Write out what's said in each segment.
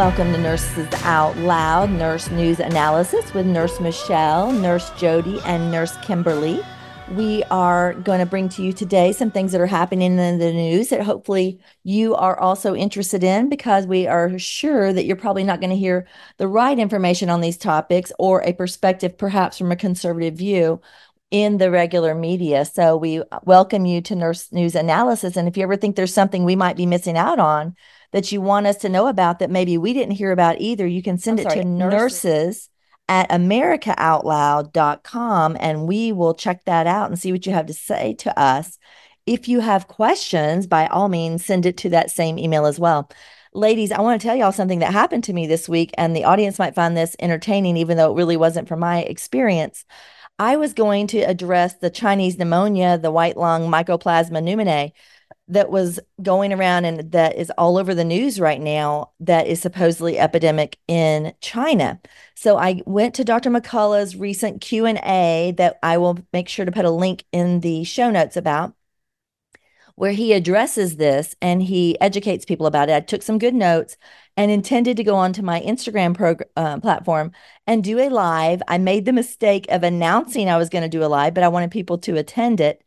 Welcome to Nurses Out Loud Nurse News Analysis with Nurse Michele, Nurse Jody, and Nurse Kimberly. We are going to bring to you today some things that are happening in the news that hopefully you are also interested in because we are sure that you're probably not going to hear the right information on these topics or a perspective perhaps from a conservative view in the regular media. So we welcome you to Nurse News Analysis. And if you ever think there's something we might be missing out on that you want us to know about that maybe we didn't hear about either, you can send I'm it sorry, to nurses. nurses at americaoutloud.com and we will check that out and see what you have to say to us. If you have questions, by all means, send it to that same email as well. Ladies, I want to tell y'all something that happened to me this week, and the audience might find this entertaining, even though it really wasn't from my experience. I was going to address the Chinese pneumonia, the white lung mycoplasma pneumoniae that was going around and that is all over the news right now that is supposedly epidemic in China. So I went to Dr. McCullough's recent Q&A that I will make sure to put a link in the show notes about where he addresses this and he educates people about it. I took some good notes and intended to go onto my Instagram prog- uh, platform and do a live. I made the mistake of announcing I was going to do a live, but I wanted people to attend it.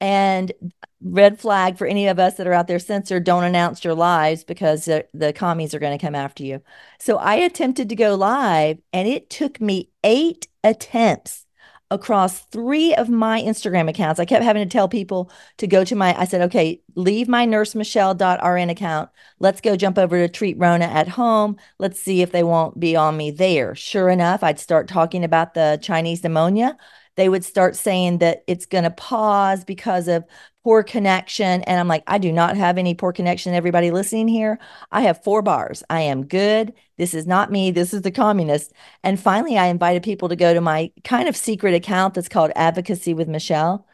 And red flag for any of us that are out there censored, don't announce your lives because the, the commies are going to come after you. So I attempted to go live and it took me eight attempts across three of my Instagram accounts. I kept having to tell people to go to my, I said, okay, leave my nursemichelle.rn account. Let's go jump over to Treat Rona at home. Let's see if they won't be on me there. Sure enough, I'd start talking about the Chinese pneumonia. They would start saying that it's going to pause because of poor connection. And I'm like, I do not have any poor connection. Everybody listening here, I have four bars. I am good. This is not me. This is the communist. And finally, I invited people to go to my kind of secret account that's called Advocacy with Michele,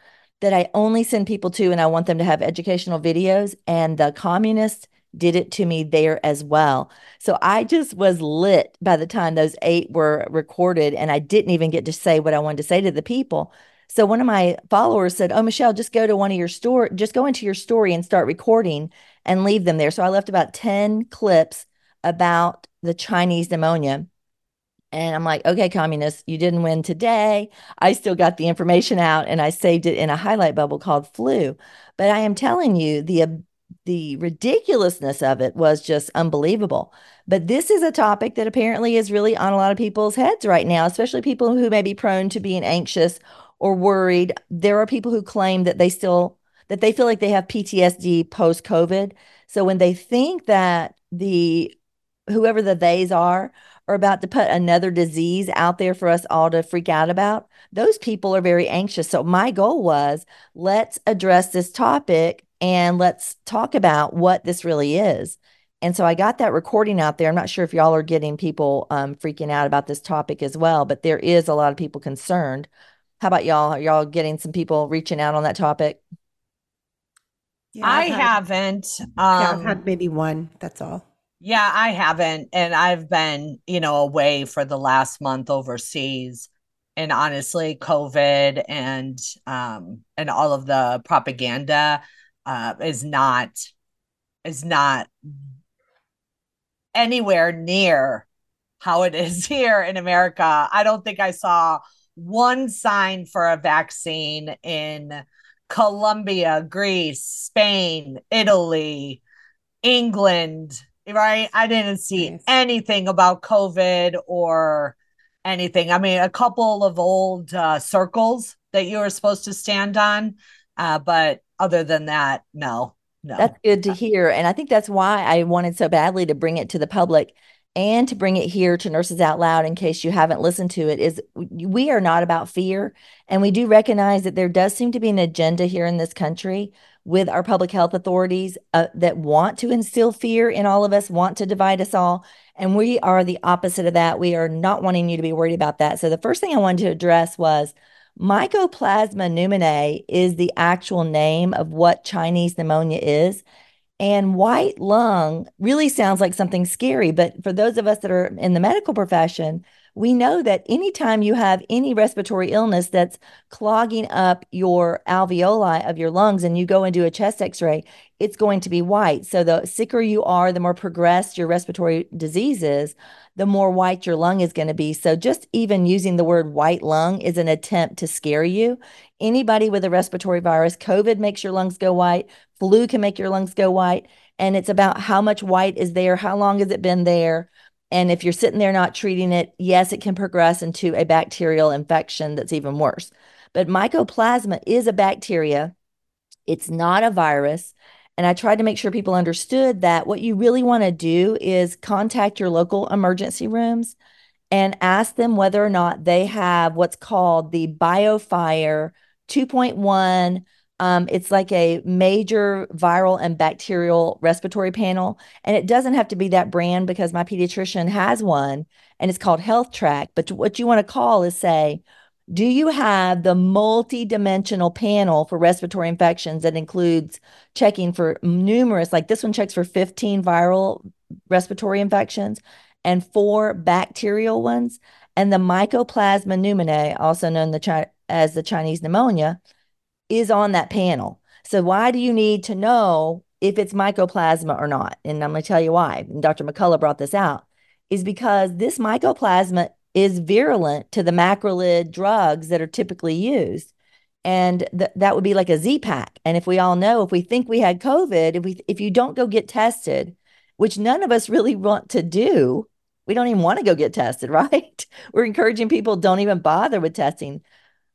that I only send people to, and I want them to have educational videos. And the communists did it to me there as well. So I just was lit by the time those eight were recorded, and I didn't even get to say what I wanted to say to the people. So one of my followers said, "Oh, Michele, just go to one of your store, just go into your story and start recording and leave them there." So I left about 10 clips about the Chinese pneumonia. And I'm like, okay, communists, you didn't win today. I still got the information out and I saved it in a highlight bubble called flu. But I am telling you, the the ridiculousness of it was just unbelievable. But this is a topic that apparently is really on a lot of people's heads right now, especially people who may be prone to being anxious or worried. There are people who claim that they still that they feel like they have PTSD post COVID. So when they think that the whoever the theys are are about to put another disease out there for us all to freak out about, those people are very anxious. So my goal was let's address this topic and let's talk about what this really is. And so I got that recording out there. I'm not sure if y'all are getting people um, freaking out about this topic as well, but there is a lot of people concerned. How about y'all? Are y'all getting some people reaching out on that topic? Yeah, I I've had- haven't. Yeah, Um, I've had maybe one. That's all. yeah, I haven't. And I've been, you know, away for the last month overseas. And honestly, COVID and um and all of the propaganda uh is not is not anywhere near how it is here in America. I don't think I saw one sign for a vaccine in Colombia, Greece, Spain, Italy, England, right? I didn't see Nice. anything about COVID or anything. I mean, a couple of old uh, circles that you were supposed to stand on, uh, but other than that, no. No. That's good to hear. And I think that's why I wanted so badly to bring it to the public and to bring it here to Nurses Out Loud in case you haven't listened to it is we are not about fear and we do recognize that there does seem to be an agenda here in this country with our public health authorities uh, that want to instill fear in all of us, want to divide us all, and we are the opposite of that. We are not wanting you to be worried about that. So the first thing I wanted to address was Mycoplasma pneumoniae is the actual name of what Chinese pneumonia is. And white lung really sounds like something scary. But for those of us that are in the medical profession, we know that anytime you have any respiratory illness that's clogging up your alveoli of your lungs and you go and do a chest x ray, it's going to be white. So the sicker you are, the more progressed your respiratory disease is, the more white your lung is going to be. So just even using the word white lung is an attempt to scare you. Anybody with a respiratory virus, COVID makes your lungs go white, flu can make your lungs go white. And it's about how much white is there, how long has it been there? And if you're sitting there not treating it, yes, it can progress into a bacterial infection that's even worse. But mycoplasma is a bacteria, it's not a virus. And I tried to make sure people understood that what you really want to do is contact your local emergency rooms and ask them whether or not they have what's called the BioFire 2.1 um, it's like a major viral and bacterial respiratory panel. And it doesn't have to be that brand because my pediatrician has one and it's called Health Track. But what you want to call is say, do you have the multi-dimensional panel for respiratory infections that includes checking for numerous, like this one checks for 15 viral respiratory infections and four bacterial ones? And the Mycoplasma pneumoniae, also known the Chi- as the Chinese pneumonia, is on that panel. So why do you need to know if it's mycoplasma or not? And I'm going to tell you why. And Dr. McCullough brought this out is because this mycoplasma is virulent to the macrolide drugs that are typically used. And th- that would be like a Z-Pak. And if we all know, if we think we had COVID, if we if you don't go get tested, which none of us really want to do, we don't even want to go get tested, right? We're encouraging people don't even bother with testing.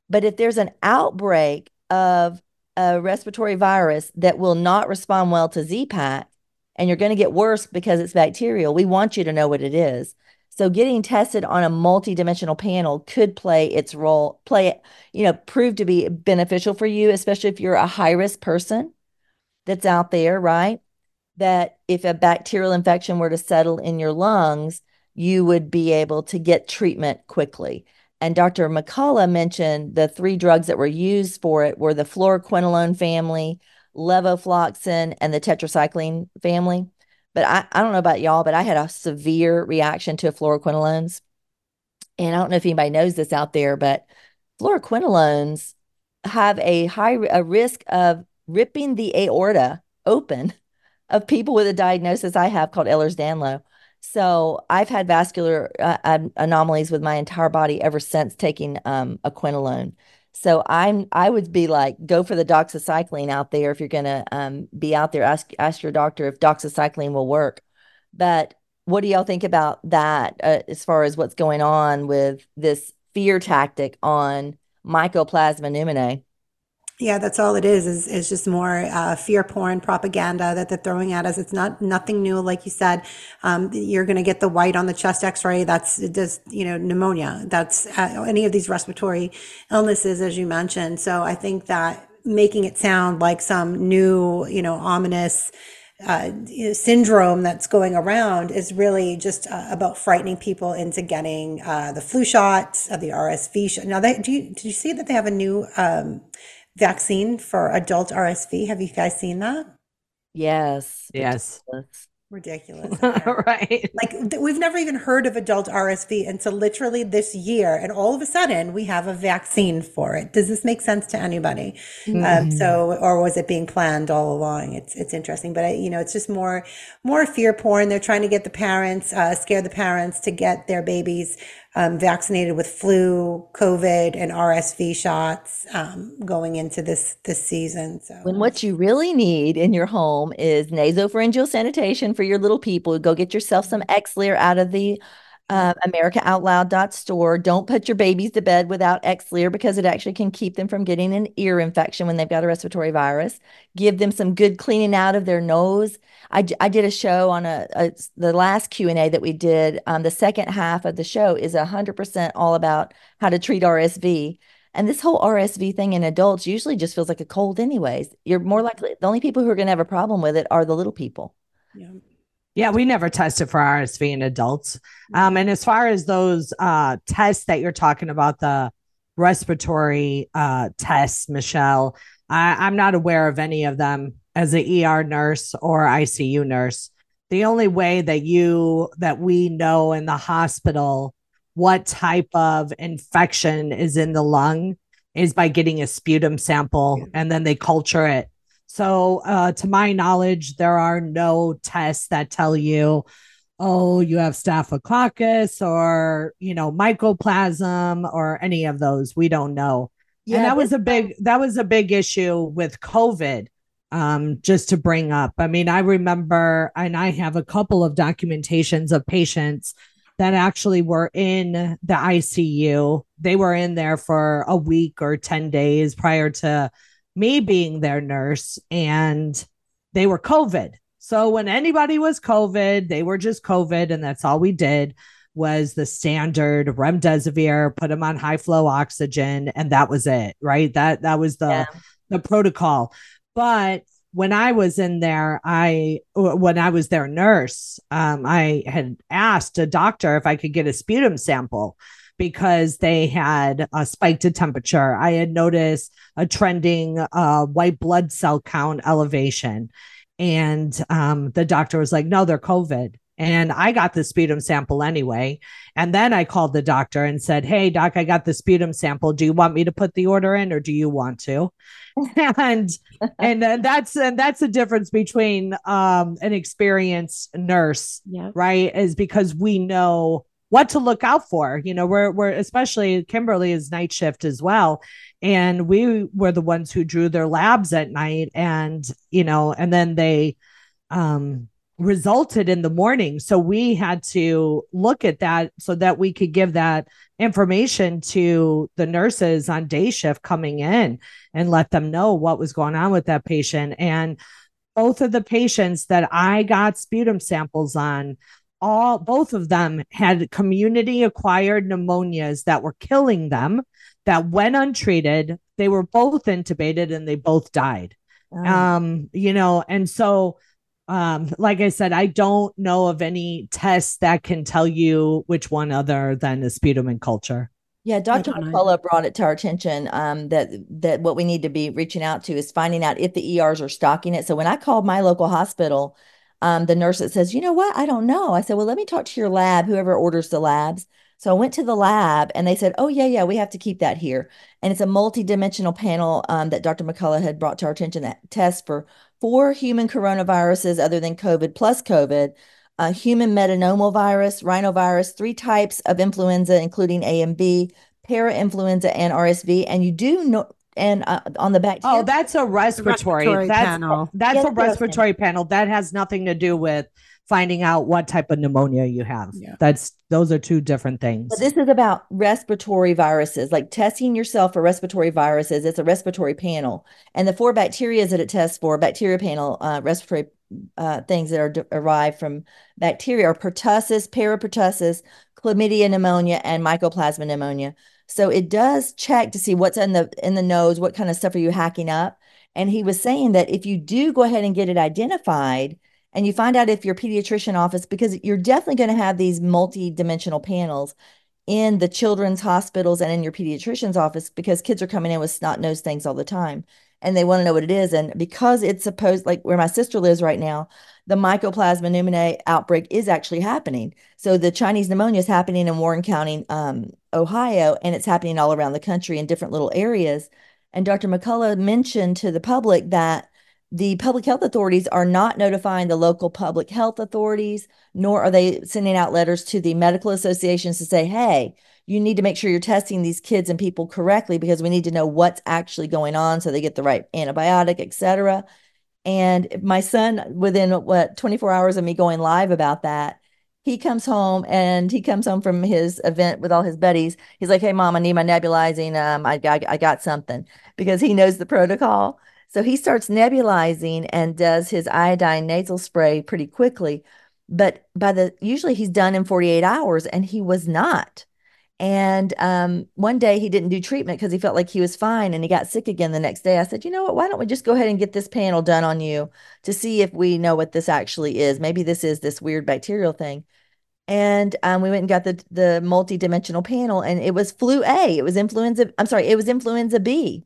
But if there's an outbreak of a respiratory virus that will not respond well to Z-Pak, and you're going to get worse because it's bacterial. We want you to know what it is. So getting tested on a multi-dimensional panel could play its role, play, you know, prove to be beneficial for you, especially if you're a high-risk person that's out there, right? That if a bacterial infection were to settle in your lungs, you would be able to get treatment quickly. And Dr. McCullough mentioned the three drugs that were used for it were the fluoroquinolone family, levofloxacin, and the tetracycline family. But I, I don't know about y'all, but I had a severe reaction to fluoroquinolones. And I don't know if anybody knows this out there, but fluoroquinolones have a high a risk of ripping the aorta open of people with a diagnosis I have called Ehlers-Danlos. So I've had vascular uh, anomalies with my entire body ever since taking um, a quinolone. So I'm I would be like, go for the doxycycline out there if you're gonna um, be out there. Ask ask your doctor if doxycycline will work. But what do y'all think about that uh, as far as what's going on with this fear tactic on mycoplasma pneumoniae? Yeah, that's all it is. Is is just more uh, fear porn propaganda that they're throwing at us. It's not nothing new, like you said. Um, you're going to get the white on the chest X-ray. That's just you know pneumonia. That's uh, any of these respiratory illnesses, as you mentioned. So I think that making it sound like some new, you know, ominous uh, syndrome that's going around is really just uh, about frightening people into getting uh, the flu shot, uh, the RSV shot. Now, they, do you, did you see that they have a new um, vaccine for adult RSV. Have you guys seen that? Yes. Yes. Ridiculous. right. Like th- we've never even heard of adult RSV until literally this year. And all of a sudden we have a vaccine for it. Does this make sense to anybody? Mm-hmm. Um, so, or was it being planned all along? It's, it's interesting, but I, you know, it's just more, more fear porn. They're trying to get the parents, uh, scare the parents to get their babies um, vaccinated with flu, COVID, and RSV shots um, going into this this season. So, when what you really need in your home is nasopharyngeal sanitation for your little people, go get yourself some Xlear out of the um, AmericaOutloud.store. Don't put your babies to bed without Xlear because it actually can keep them from getting an ear infection when they've got a respiratory virus. Give them some good cleaning out of their nose. I, I did a show on a, a the last Q and A that we did. Um, the second half of the show is hundred percent all about how to treat RSV. And this whole RSV thing in adults usually just feels like a cold, anyways. You're more likely the only people who are going to have a problem with it are the little people. Yeah. Yeah, we never tested for RSV in adults. Um, and as far as those uh, tests that you're talking about, the respiratory uh, tests, Michele, I, I'm not aware of any of them as an ER nurse or ICU nurse. The only way that you that we know in the hospital what type of infection is in the lung is by getting a sputum sample and then they culture it so, uh, to my knowledge, there are no tests that tell you, oh, you have staphylococcus or, you know, mycoplasma or any of those. We don't know. Yeah, and that was a big that was a big issue with COVID. Um, just to bring up. I mean, I remember, and I have a couple of documentations of patients that actually were in the ICU. They were in there for a week or 10 days prior to me being their nurse and they were COVID. So when anybody was COVID, they were just COVID, and that's all we did was the standard remdesivir, put them on high flow oxygen, and that was it, right? That that was the yeah. the protocol. But when I was in there, I when I was their nurse, um, I had asked a doctor if I could get a sputum sample because they had a spike to temperature. I had noticed a trending uh, white blood cell count elevation. And um, the doctor was like, no, they're COVID. And I got the sputum sample anyway. And then I called the doctor and said, Hey, doc, I got the sputum sample. Do you want me to put the order in or do you want to? and and that's and that's the difference between um, an experienced nurse, yeah. right? Is because we know what to look out for. You know, we're we're especially Kimberly is night shift as well. And we were the ones who drew their labs at night and you know, and then they um resulted in the morning. So we had to look at that so that we could give that information to the nurses on day shift coming in and let them know what was going on with that patient. And both of the patients that I got sputum samples on all both of them had community acquired pneumonias that were killing them that went untreated they were both intubated and they both died oh. um you know and so um like i said i don't know of any tests that can tell you which one other than a sputum and culture yeah, Dr. McCullough brought it to our attention um, that that what we need to be reaching out to is finding out if the ERs are stocking it. So when I called my local hospital, um, the nurse that says, you know what? I don't know. I said, well, let me talk to your lab, whoever orders the labs. So I went to the lab and they said, oh, yeah, yeah, we have to keep that here. And it's a multi-dimensional panel um, that Dr. McCullough had brought to our attention that tests for four human coronaviruses other than COVID plus COVID, human metapneumovirus, rhinovirus, three types of influenza, including A and B, parainfluenza and RSV. And you do know, and uh, on the back. Oh, that's a respiratory. respiratory that's panel. that's yes, a respiratory panel. That has nothing to do with finding out what type of pneumonia you have. Yeah. That's those are two different things. But this is about respiratory viruses, like testing yourself for respiratory viruses. It's a respiratory panel, and the four bacteria that it tests for bacteria panel uh, respiratory uh, things that are derived from bacteria are pertussis, parapertussis, chlamydia pneumonia, and mycoplasma pneumonia. So it does check to see what's in the in the nose, what kind of stuff are you hacking up. And he was saying that if you do go ahead and get it identified and you find out if your pediatrician office, because you're definitely going to have these multi-dimensional panels in the children's hospitals and in your pediatrician's office because kids are coming in with snot nose things all the time and they want to know what it is. And because it's supposed like where my sister lives right now, the mycoplasma pneumoniae outbreak is actually happening. So the Chinese pneumonia is happening in Warren County, um, Ohio, and it's happening all around the country in different little areas. And Dr. McCullough mentioned to the public that the public health authorities are not notifying the local public health authorities, nor are they sending out letters to the medical associations to say, hey, you need to make sure you're testing these kids and people correctly because we need to know what's actually going on so they get the right antibiotic, et cetera. And my son, within what 24 hours of me going live about that, he comes home and he comes home from his event with all his buddies. He's like, "Hey, mom, I need my nebulizing. Um, I, I, I got something," because he knows the protocol. So he starts nebulizing and does his iodine nasal spray pretty quickly. But by the usually he's done in 48 hours, and he was not. And um, one day he didn't do treatment because he felt like he was fine and he got sick again the next day. I said, you know what? Why don't we just go ahead and get this panel done on you to see if we know what this actually is? Maybe this is this weird bacterial thing. And um, we went and got the the multi-dimensional panel, and it was flu A. It was influenza. I'm sorry, it was influenza B.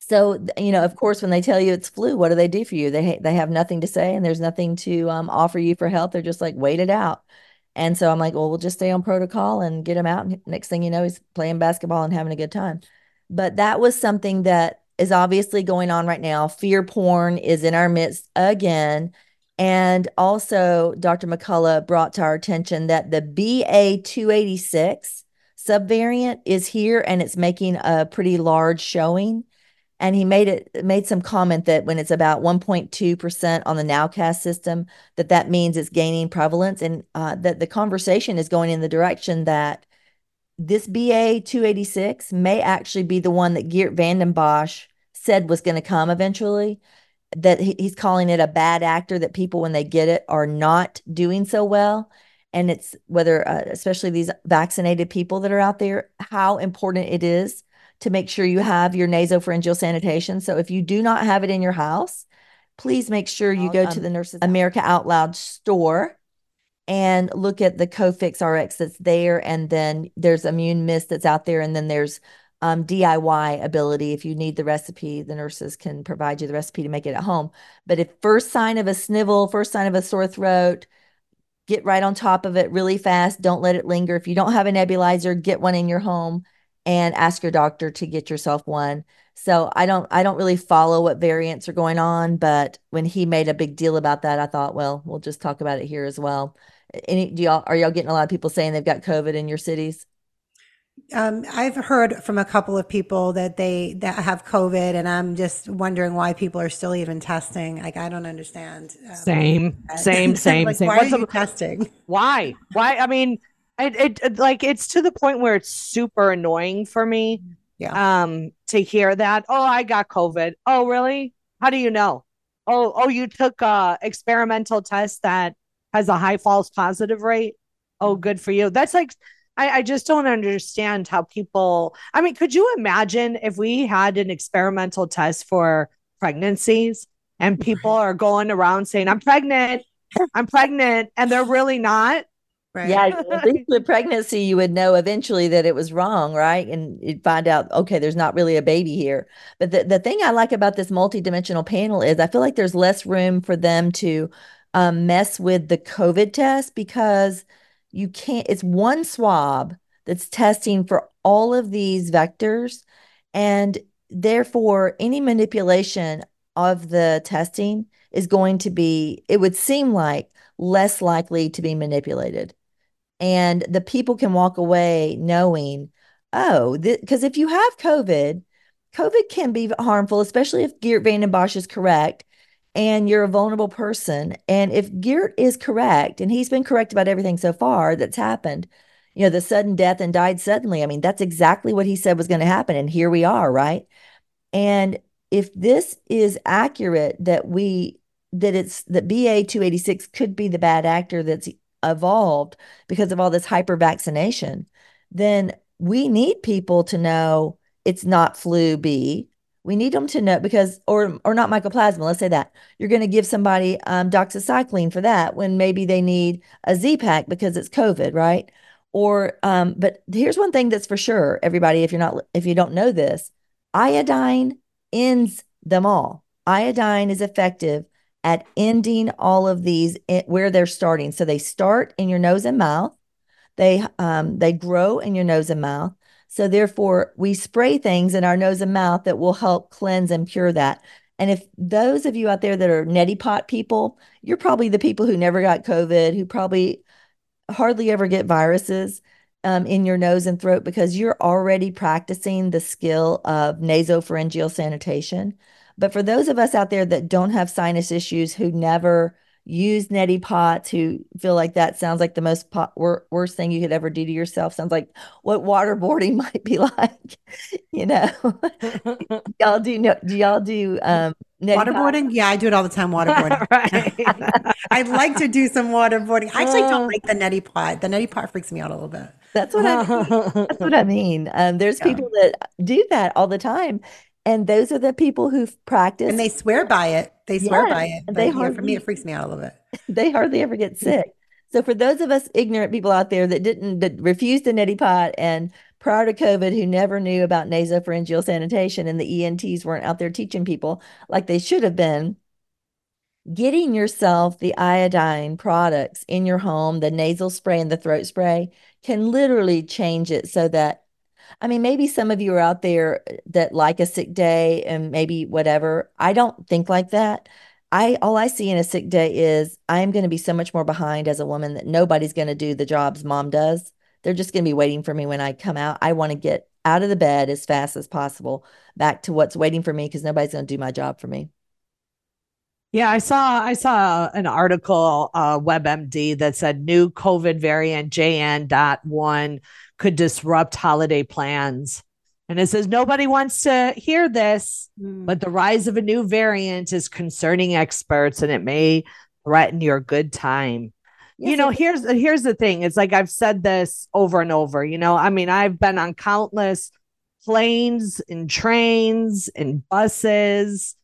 So you know, of course, when they tell you it's flu, what do they do for you? They they have nothing to say, and there's nothing to um, offer you for help. They're just like wait it out. And so I'm like, well, we'll just stay on protocol and get him out. And next thing you know, he's playing basketball and having a good time. But that was something that is obviously going on right now. Fear porn is in our midst again. And also, Dr. McCullough brought to our attention that the BA286 subvariant is here and it's making a pretty large showing and he made it made some comment that when it's about 1.2% on the nowcast system that that means it's gaining prevalence. And uh, that the conversation is going in the direction that this ba 286 may actually be the one that Geert Vanden Bossche said was going to come eventually that he, he's calling it a bad actor that people when they get it are not doing so well. And it's whether uh, especially these vaccinated people that are out there how important it is to make sure you have your nasopharyngeal sanitation. So if you do not have it in your house, please make sure you go to the Nurses America Out Loud store and look at the Cofix RX that's there. And then there's Immune Mist that's out there. And then there's um, DIY ability. If you need the recipe, the nurses can provide you the recipe to make it at home. But if first sign of a snivel, first sign of a sore throat, get right on top of it really fast. Don't let it linger. If you don't have a nebulizer, get one in your home and ask your doctor to get yourself one. So I don't I don't really follow what variants are going on, but when he made a big deal about that, I thought, well, we'll just talk about it here as well. Any do y'all are y'all getting a lot of people saying they've got COVID in your cities? Um, I've heard from a couple of people that they that have COVID, and I'm just wondering why people are still even testing. Like I don't understand. Um, same, same, same, like, same. Why What's are you the, testing? why? Why? I mean, it, it, like it's to the point where it's super annoying for me. Yeah. Um, to hear that. Oh, I got COVID. Oh, really? How do you know? Oh, oh, you took a experimental test that has a high false positive rate. Oh, good for you. That's like I, I just don't understand how people I mean, could you imagine if we had an experimental test for pregnancies and people are going around saying, I'm pregnant, I'm pregnant, and they're really not? Right. Yeah, at least with pregnancy, you would know eventually that it was wrong, right? And you'd find out, okay, there's not really a baby here. But the, the thing I like about this multidimensional panel is I feel like there's less room for them to um, mess with the COVID test because you can't, it's one swab that's testing for all of these vectors. And therefore, any manipulation of the testing is going to be, it would seem like, less likely to be manipulated and the people can walk away knowing, oh, because if you have COVID, COVID can be harmful, especially if Geert Vanden Bossche is correct and you're a vulnerable person. And if Geert is correct, and he's been correct about everything so far that's happened, you know, the sudden death and died suddenly. I mean, that's exactly what he said was going to happen. And here we are, right? And if this is accurate that we that it's that BA 286 could be the bad actor that's evolved because of all this hyper vaccination, then we need people to know it's not flu B. We need them to know because, or or not mycoplasma. Let's say that you're going to give somebody um, doxycycline for that when maybe they need a Z-Pak because it's COVID, right? Or, um, but here's one thing that's for sure, everybody. If you're not, if you don't know this, iodine ends them all. Iodine is effective at ending all of these where they're starting. So they start in your nose and mouth. They um, they grow in your nose and mouth. So therefore, we spray things in our nose and mouth that will help cleanse and cure that. And if those of you out there that are neti pot people, you're probably the people who never got COVID, who probably hardly ever get viruses um, in your nose and throat because you're already practicing the skill of nasopharyngeal sanitation. But for those of us out there that don't have sinus issues, who never use neti pots who feel like that sounds like the most pot, wor- worst thing you could ever do to yourself. Sounds like what waterboarding might be like, you know. y'all do know? Do y'all do um, waterboarding? Pots? Yeah, I do it all the time. Waterboarding. I'd like to do some waterboarding. I actually don't uh. like the neti pot. The neti pot freaks me out a little bit. That's what I mean. That's what I mean. Um, there's yeah. people that do that all the time. And those are the people who've practiced. And they swear by it. They swear yes, by it. But they hardly, for me, it freaks me out a little bit. They hardly ever get sick. So for those of us ignorant people out there that didn't that refused the neti pot and prior to COVID who never knew about nasopharyngeal sanitation and the ENTs weren't out there teaching people like they should have been, getting yourself the iodine products in your home, the nasal spray and the throat spray can literally change it so that I mean, maybe some of you are out there that like a sick day and maybe whatever. I don't think like that. I all I see in a sick day is I'm going to be so much more behind as a woman that nobody's going to do the jobs mom does. They're just going to be waiting for me when I come out. I want to get out of the bed as fast as possible back to what's waiting for me because nobody's going to do my job for me. Yeah, I saw I saw an article, uh, WebMD, that said new COVID variant JN.1 could disrupt holiday plans. And it says nobody wants to hear this, mm. but the rise of a new variant is concerning experts and it may threaten your good time. Yes, you know, here's here's the thing. It's like I've said this over and over, you know. I mean, I've been on countless planes and trains and buses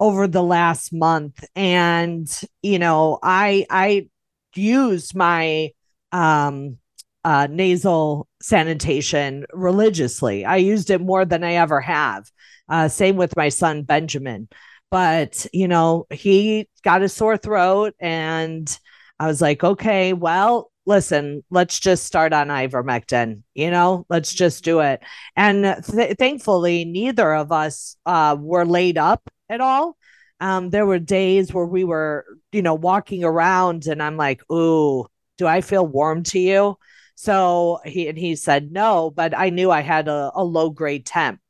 over the last month and you know i i used my um uh nasal sanitation religiously i used it more than i ever have uh same with my son benjamin but you know he got a sore throat and i was like okay well listen, let's just start on ivermectin, you know, let's just do it. And th- thankfully, neither of us uh, were laid up at all. Um, there were days where we were, you know, walking around and I'm like, ooh, do I feel warm to you? So he and he said no, but I knew I had a, a low grade temp.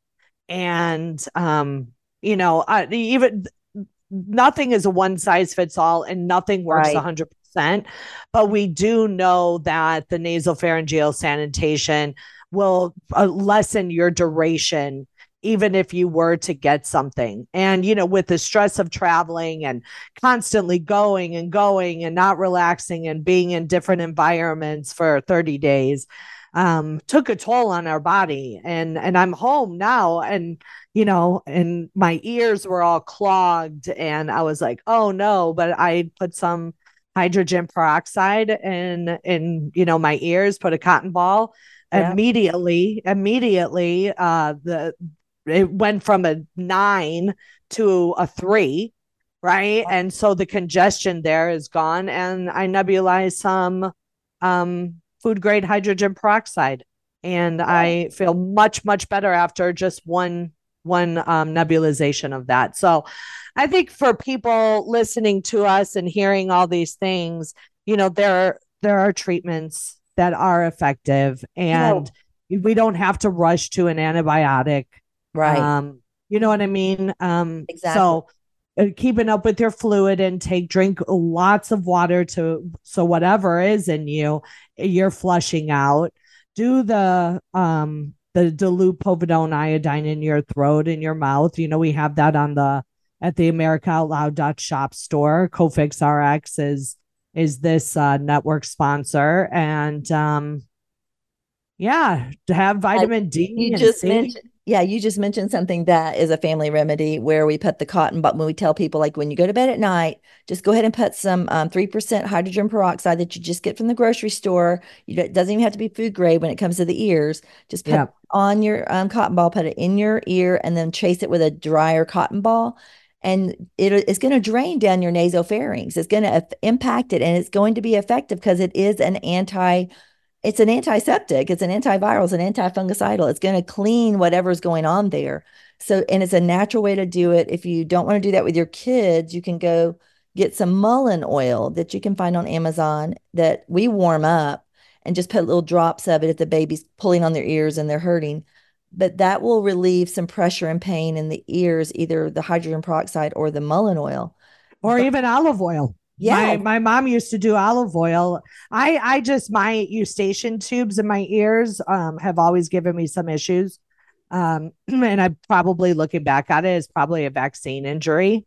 And um, you know, I, even nothing is a one size fits all and nothing works right. 100%. But we do know that the nasal pharyngeal sanitation will uh, lessen your duration even if you were to get something. And, you know, with the stress of traveling and constantly going and going and not relaxing and being in different environments for 30 days, um, took a toll on our body. And, and I'm home now and, you know, and my ears were all clogged and I was like, oh no, but I put some hydrogen peroxide in, in, you know, my ears, put a cotton ball yeah. immediately immediately uh the it went from a nine to a three, right? And so the congestion there is gone. And I nebulized some um, food grade hydrogen peroxide, and I feel much much better after just one one um, nebulization of that. So I think for people listening to us and hearing all these things, you know, there there are treatments that are effective and. We don't have to rush to an antibiotic Right. Um, you know what I mean? Um, exactly. So uh, keeping up with your fluid intake, drink lots of water to so whatever is in you, you're flushing out. Do the um the dilute povidone iodine in your throat in your mouth. You know, we have that on the at the America Out Loud shop store. Cofix RX is is this uh, network sponsor and um yeah, to have vitamin I, D. You just C. mentioned yeah, you just mentioned something that is a family remedy where we put the cotton, but when we tell people, like when you go to bed at night, just go ahead and put some um, 3% hydrogen peroxide that you just get from the grocery store. You, it doesn't even have to be food grade when it comes to the ears. Just put yeah. on your um, cotton ball, put it in your ear, and then chase it with a drier cotton ball. And it, it's going to drain down your nasopharynx. It's going to impact it, and it's going to be effective because it is an anti it's an antiseptic, it's an antiviral, it's an antifungicidal. It's going to clean whatever's going on there. So, and it's a natural way to do it. If you don't want to do that with your kids, you can go get some mullein oil that you can find on Amazon that we warm up and just put little drops of it if the baby's pulling on their ears and they're hurting. But that will relieve some pressure and pain in the ears, either the hydrogen peroxide or the mullein oil. Or but, even olive oil Yeah. My, my mom used to do olive oil. I I just my eustachian tubes in my ears um have always given me some issues. Um and I'm probably looking back at it as probably a vaccine injury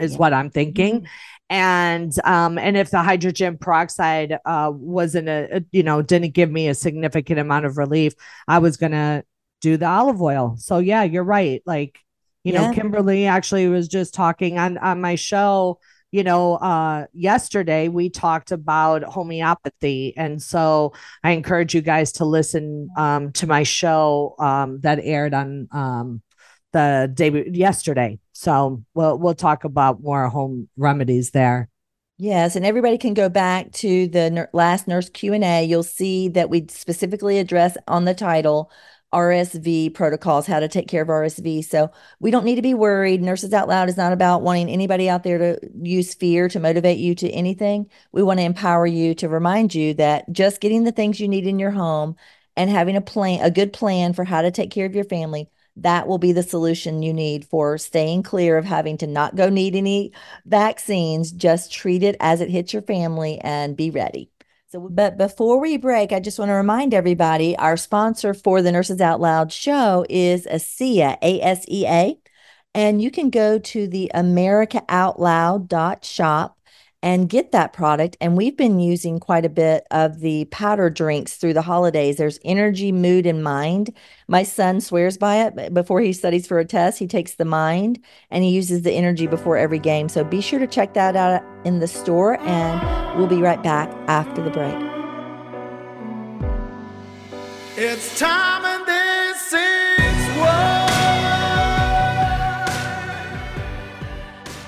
is Yeah. what I'm thinking. Mhm. And um and if the hydrogen peroxide uh wasn't a, a you know didn't give me a significant amount of relief, I was going to do the olive oil. So yeah, you're right. Like you know, Kimberly actually was just talking on on my show you know uh yesterday we talked about homeopathy. And so i encourage you guys to listen um to my show um that aired on um the day yesterday. So we'll we'll talk about more home remedies there. Yes, and everybody can go back to the nur- last nurse Q&A. You'll see that we specifically address on the title RSV protocols, how to take care of RSV. So we don't need to be worried. Nurses Out Loud is not about wanting anybody out there to use fear to motivate you to anything. We want to empower you to remind you that just getting the things you need in your home and having a plan, a good plan for how to take care of your family, that will be the solution you need for staying clear of having to not go need any vaccines. Just treat it as it hits your family and be ready. So, but before we break, I just want to remind everybody our sponsor for the Nurses Out Loud show is ASEA, A S E A. And you can go to the americaoutloud.shop and get that product. And we've been using quite a bit of the powder drinks through the holidays. There's energy, mood, and mind. My son swears by it. Before he studies for a test, he takes the mind and he uses the energy before every game. So be sure to check that out in the store. And we'll be right back after the break. It's time and this is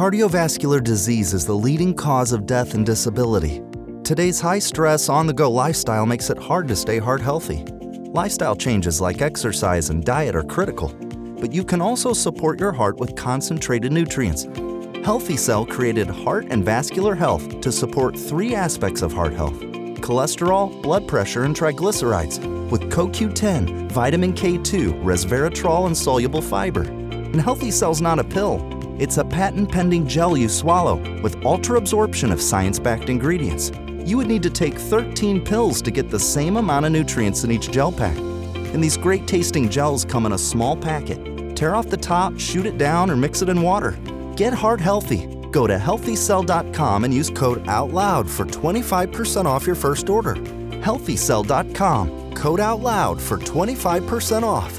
Cardiovascular disease is the leading cause of death and disability. Today's high stress, on the go lifestyle makes it hard to stay heart healthy. Lifestyle changes like exercise and diet are critical, but you can also support your heart with concentrated nutrients. Healthy Cell created Heart and Vascular Health to support three aspects of heart health cholesterol, blood pressure, and triglycerides with CoQ10, vitamin K2, resveratrol, and soluble fiber. And Healthy Cell's not a pill, it's a patent pending gel you swallow with ultra absorption of science backed ingredients. You would need to take 13 pills to get the same amount of nutrients in each gel pack. And these great tasting gels come in a small packet. Tear off the top, shoot it down, or mix it in water. Get heart healthy. Go to healthycell.com and use code OUTLOUD for 25% off your first order. Healthycell.com, code OUTLOUD for 25% off.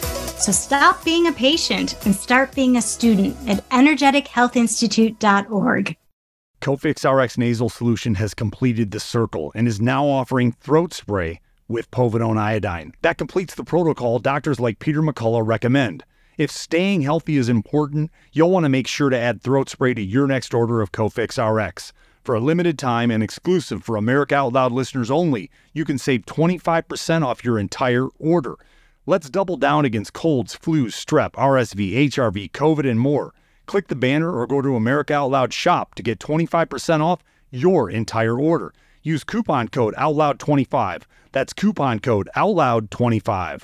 So stop being a patient and start being a student at energetichealthinstitute.org. Cofix RX nasal solution has completed the circle and is now offering throat spray with povidone iodine. That completes the protocol doctors like Peter McCullough recommend. If staying healthy is important, you'll want to make sure to add throat spray to your next order of Cofix RX. For a limited time and exclusive for America Out Loud listeners only, you can save 25% off your entire order. Let's double down against colds, flus, strep, RSV, HRV, COVID, and more. Click the banner or go to America Out Loud shop to get 25% off your entire order. Use coupon code OUTLOUD25. That's coupon code OUTLOUD25.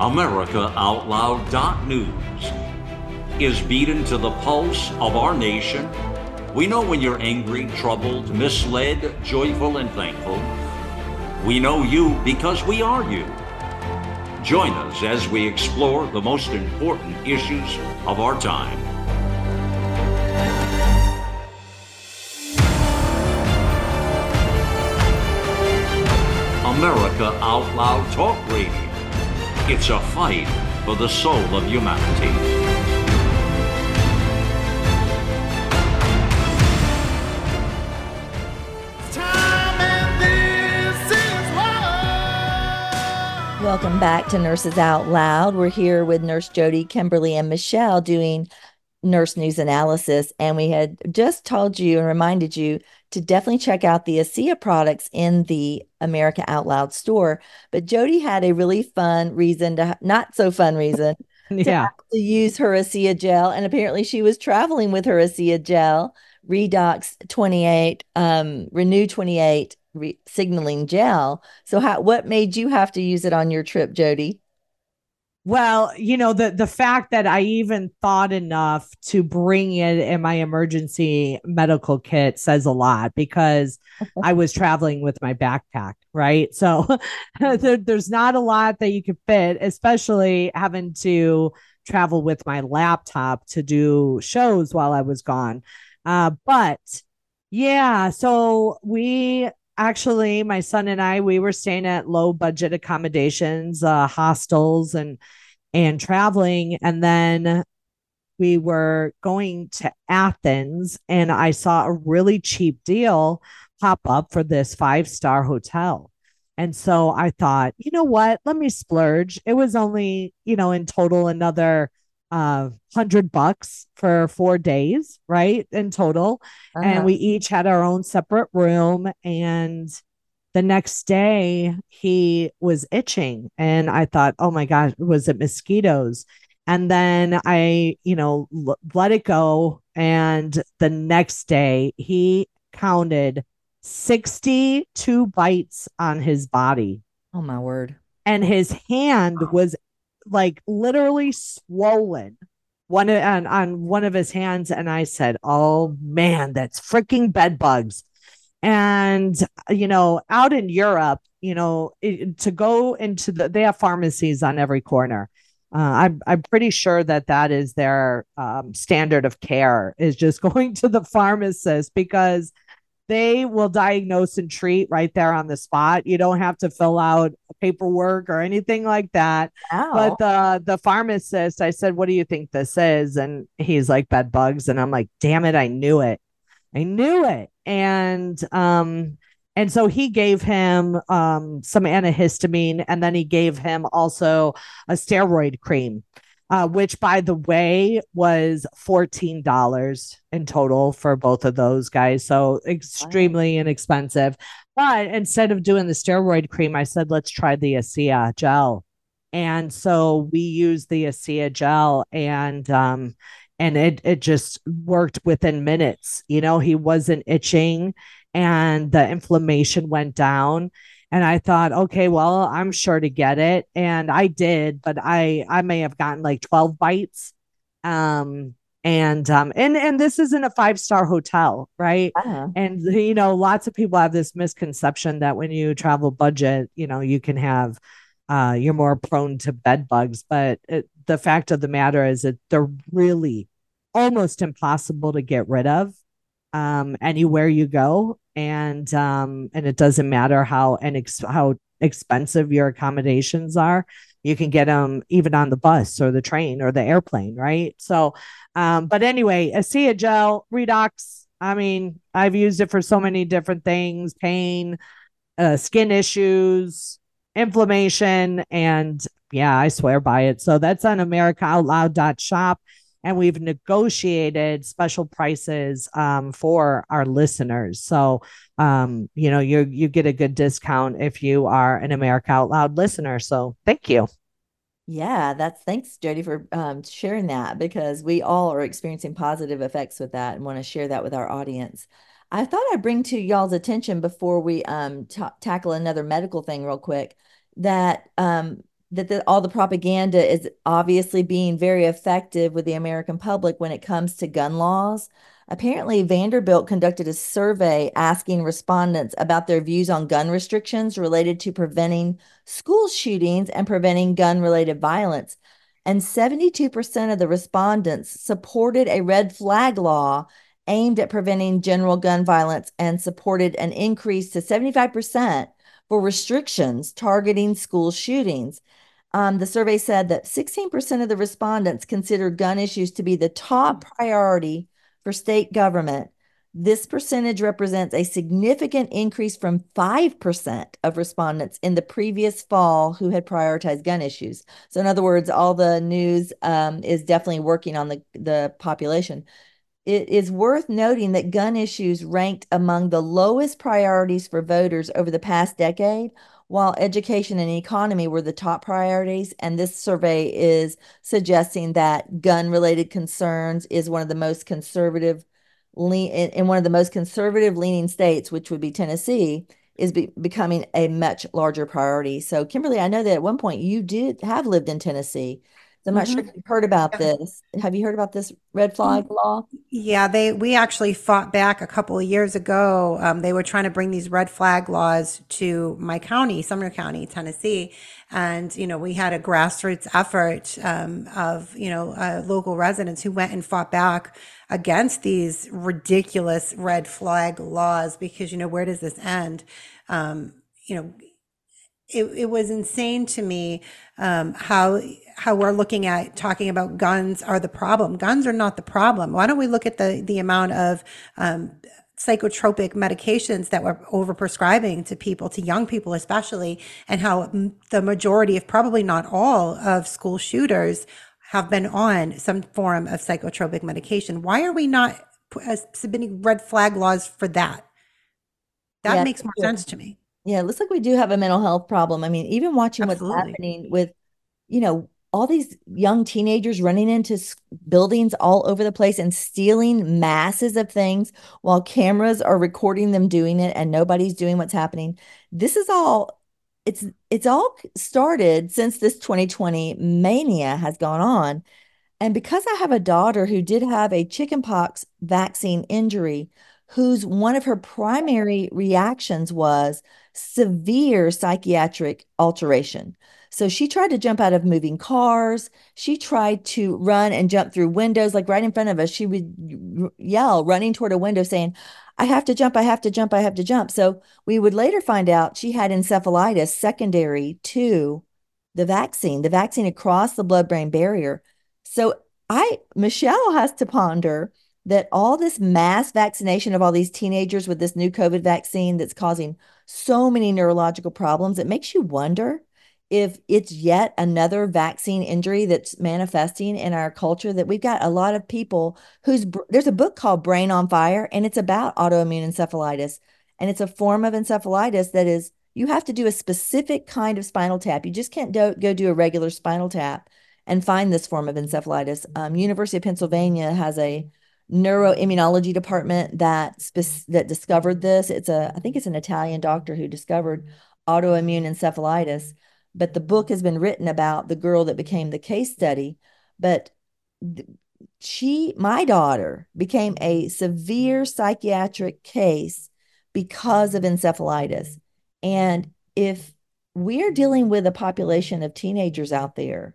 AmericaOutloud.news is beaten to the pulse of our nation we know when you're angry, troubled, misled, joyful, and thankful. We know you because we are you. Join us as we explore the most important issues of our time. America Out Loud Talk Radio. It's a fight for the soul of humanity. Welcome back to Nurses Out Loud. We're here with Nurse Jody, Kimberly, and Michele doing nurse news analysis. And we had just told you and reminded you to definitely check out the ASEA products in the America Out Loud store. But Jody had a really fun reason to, not so fun reason, yeah. to, to use her ASEA gel. And apparently she was traveling with her ASEA gel, Redox 28, um, Renu 28 re- signaling gel. So, how, what made you have to use it on your trip, Jody? Well, you know, the the fact that I even thought enough to bring it in my emergency medical kit says a lot because I was traveling with my backpack, right? So there, there's not a lot that you could fit, especially having to travel with my laptop to do shows while I was gone. Uh, but yeah, so we actually, my son and I, we were staying at low budget accommodations, uh, hostels, and and traveling, and then we were going to Athens, and I saw a really cheap deal pop up for this five star hotel. And so I thought, you know what? Let me splurge. It was only, you know, in total another uh hundred bucks for four days, right? In total. Uh-huh. And we each had our own separate room. And the next day he was itching. And I thought, oh my gosh, was it mosquitoes? And then I, you know, l- let it go. And the next day he counted 62 bites on his body. Oh my word. And his hand was like literally swollen one on, on one of his hands. And i said oh man that's freaking bed bugs. And you know out in europe you know it, to go into the they have pharmacies on every corner. Uh, I'm I'm pretty sure that that is their um, standard of care is just going to the pharmacist because they will diagnose and treat right there on the spot. You don't have to fill out paperwork or anything like that. But the the pharmacist, I said, "What do you think this is?" And he's like, "Bed bugs." And I'm like, "Damn it, I knew it. I knew it." And um and so he gave him um some antihistamine and then he gave him also a steroid cream uh, which by the way was $14 in total for both of those guys. So extremely wow. inexpensive. But instead of doing the steroid cream, I said, let's try the ASEA gel. And so we used the ASEA gel and, um, and it, it just worked within minutes. You know, he wasn't itching and the inflammation went down and I thought, okay, well, I'm sure to get it, and I did, but I I may have gotten like 12 bites. Um, and um, and and this isn't a five star hotel, right? Uh-huh. And you know, lots of people have this misconception that when you travel budget, you know, you can have uh, you're more prone to bed bugs, but it, the fact of the matter is that they're really almost impossible to get rid of um, anywhere you go. And um and it doesn't matter how and ex- how expensive your accommodations are. You can get them even on the bus or the train or the airplane right? So um but anyway ASEA gel redox. I mean i've used it for so many different things pain uh, skin issues inflammation and yeah i swear by it. So that's on americaoutloud.shop and we've negotiated special prices um, for our listeners. So, um, you know, you you get a good discount if you are an America Out Loud listener. So, thank you. Yeah, that's thanks, Jody, for um, sharing that because we all are experiencing positive effects with that and want to share that with our audience. I thought I'd bring to y'all's attention before we um, t- tackle another medical thing real quick that um, that the, all the propaganda is obviously being very effective with the American public when it comes to gun laws. Apparently, Vanderbilt conducted a survey asking respondents about their views on gun restrictions related to preventing school shootings and preventing gun related violence. And 72% of the respondents supported a red flag law aimed at preventing general gun violence and supported an increase to 75% for restrictions targeting school shootings. Um, the survey said that 16% of the respondents considered gun issues to be the top priority for state government. This percentage represents a significant increase from 5% of respondents in the previous fall who had prioritized gun issues. So, in other words, all the news um, is definitely working on the, the population. It is worth noting that gun issues ranked among the lowest priorities for voters over the past decade, while education and economy were the top priorities. And this survey is suggesting that gun related concerns is one of the most conservative in one of the most conservative leaning states, which would be Tennessee, is be, becoming a much larger priority. So, Kimberly, I know that at one point you did have lived in Tennessee. I'm not mm-hmm. sure if you've heard about yeah. this. Have you heard about this red flag law? Yeah, they we actually fought back a couple of years ago. Um, they were trying to bring these red flag laws to my county, Sumner County, Tennessee, and you know we had a grassroots effort um, of you know uh, local residents who went and fought back against these ridiculous red flag laws because you know where does this end? Um, you know, it, it was insane to me um, how how we're looking at talking about guns are the problem. Guns are not the problem. Why don't we look at the the amount of um, psychotropic medications that we're overprescribing to people, to young people especially, and how the majority, if probably not all, of school shooters have been on some form of psychotropic medication. Why are we not uh, submitting red flag laws for that? That yeah, makes more sense to me. Yeah, it looks like we do have a mental health problem. I mean, even watching Absolutely. what's happening with, you know, all these young teenagers running into buildings all over the place and stealing masses of things while cameras are recording them doing it and nobody's doing what's happening. This is all it's it's all started since this 2020 mania has gone on. And because I have a daughter who did have a chickenpox vaccine injury, whose one of her primary reactions was severe psychiatric alteration. So she tried to jump out of moving cars. She tried to run and jump through windows, like right in front of us. She would yell, running toward a window, saying, I have to jump, I have to jump, I have to jump. So we would later find out she had encephalitis secondary to the vaccine, the vaccine across the blood brain barrier. So I, Michele has to ponder that all this mass vaccination of all these teenagers with this new COVID vaccine that's causing so many neurological problems, it makes you wonder if it's yet another vaccine injury that's manifesting in our culture that we've got a lot of people whose there's a book called brain on fire and it's about autoimmune encephalitis. And it's a form of encephalitis that is you have to do a specific kind of spinal tap. You just can't do, go do a regular spinal tap and find this form of encephalitis. Um, university of pennsylvania has a neuroimmunology department that spe- that discovered this. It's a i think it's an italian doctor who discovered autoimmune encephalitis but the book has been written about the girl that became the case study. But she, my daughter, became a severe psychiatric case because of encephalitis. And if we're dealing with a population of teenagers out there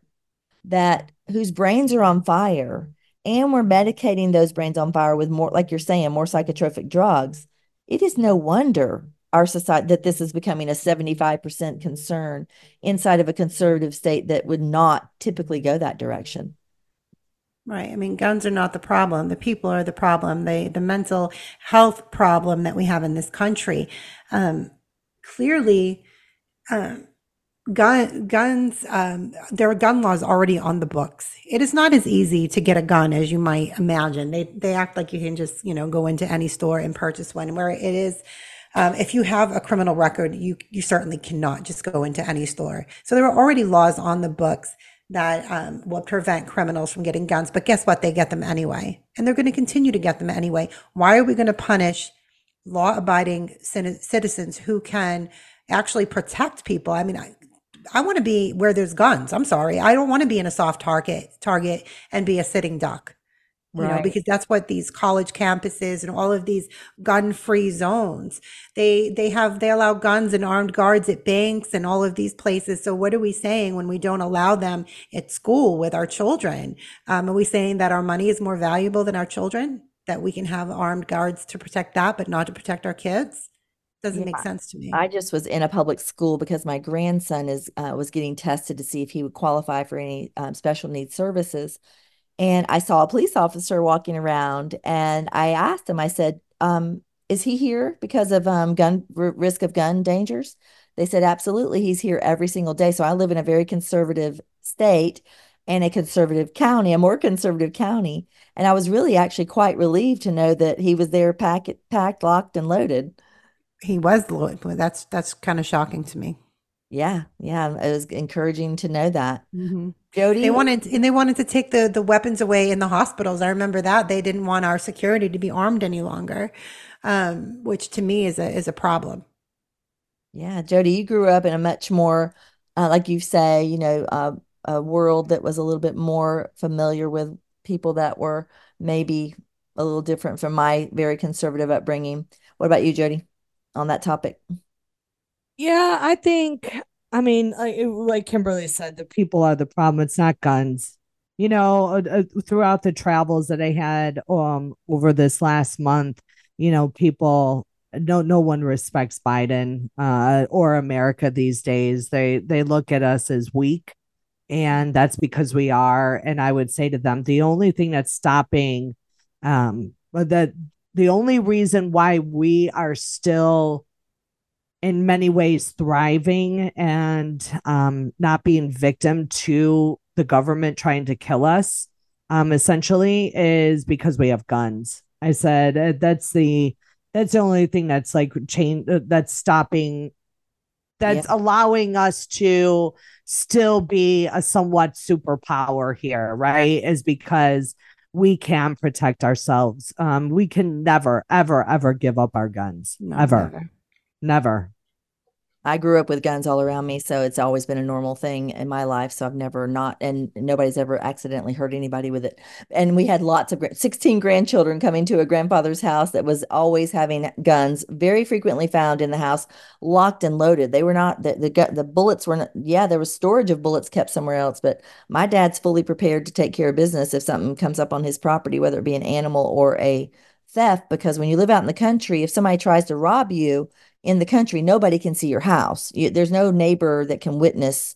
that whose brains are on fire and we're medicating those brains on fire with more like you're saying more psychotropic drugs it is no wonder our society that this is becoming a 75% concern inside of a conservative state that would not typically go that direction. Right. I mean guns are not the problem. The people are the problem. The the mental health problem that we have in this country um, clearly um, gun guns um, there are gun laws already on the books. It is not as easy to get a gun as you might imagine. They they act like you can just you know go into any store and purchase one. Where it is um, if you have a criminal record, you you certainly cannot just go into any store. So there are already laws on the books that um, will prevent criminals from getting guns. But guess what? They get them anyway, and they're going to continue to get them anyway. Why are we going to punish law-abiding citizens who can actually protect people? I mean, I, I want to be where there's guns. I'm sorry. I don't want to be in a soft target target and be a sitting duck. You know, Right. because that's what these college campuses and all of these gun-free zones. They they have they allow guns and armed guards at banks and all of these places. So what are we saying when we don't allow them at school with our children? Um, are we saying that our money is more valuable than our children? That we can have armed guards to protect that, but not to protect our kids? Doesn't make sense to me. I just was in a public school because my grandson is uh, was getting tested to see if he would qualify for any um, special needs services, and I saw a police officer walking around, and I asked him. I said, um, "Is he here because of um, gun r- risk of gun dangers?" They said, "Absolutely, he's here every single day." So I live in a very conservative state and a conservative county, a more conservative county, and I was really actually quite relieved to know that he was there, packed, locked, and loaded. he was lo- that's that's kind of shocking to me. Yeah, yeah, it was encouraging to know that. Mhm. Jody, They wanted and they wanted to take the the weapons away in the hospitals. I remember that they didn't want our security to be armed any longer, um, which to me is a is a problem. yeah, Jody, you grew up in a much more, uh, like you say, you know, uh, a world that was a little bit more familiar with people that were maybe a little different from my very conservative upbringing. What about you, Jody, on that topic? Yeah, I think, I mean, like, like Kimberly said, the people are the problem. It's not guns. You know, uh, uh, throughout the travels that I had um over this last month, you know, people no no one respects Biden uh or America these days. They they look at us as weak and that's because we are and I would say to them the only thing that's stopping um that the only reason why we are still in many ways thriving and um, not being victim to the government trying to kill us um, essentially is because we have guns i said uh, that's the that's the only thing that's like chain uh, that's stopping that's Yeah. allowing us to still be a somewhat superpower here right is because we can protect ourselves um we can never ever ever give up our guns No, ever never. Never I grew up with guns all around me, so it's always been a normal thing in my life. So I've never not, and nobody's ever accidentally hurt anybody with it. And we had lots of 16 grandchildren coming to a grandfather's house that was always having guns, very frequently found in the house, locked and loaded. They were not the the, the bullets were not, yeah, there was storage of bullets kept somewhere else, but my dad's fully prepared to take care of business if something comes up on his property, whether it be an animal or a theft. Because when you live out in the country, if somebody tries to rob you, in the country, nobody can see your house. You, there's no neighbor that can witness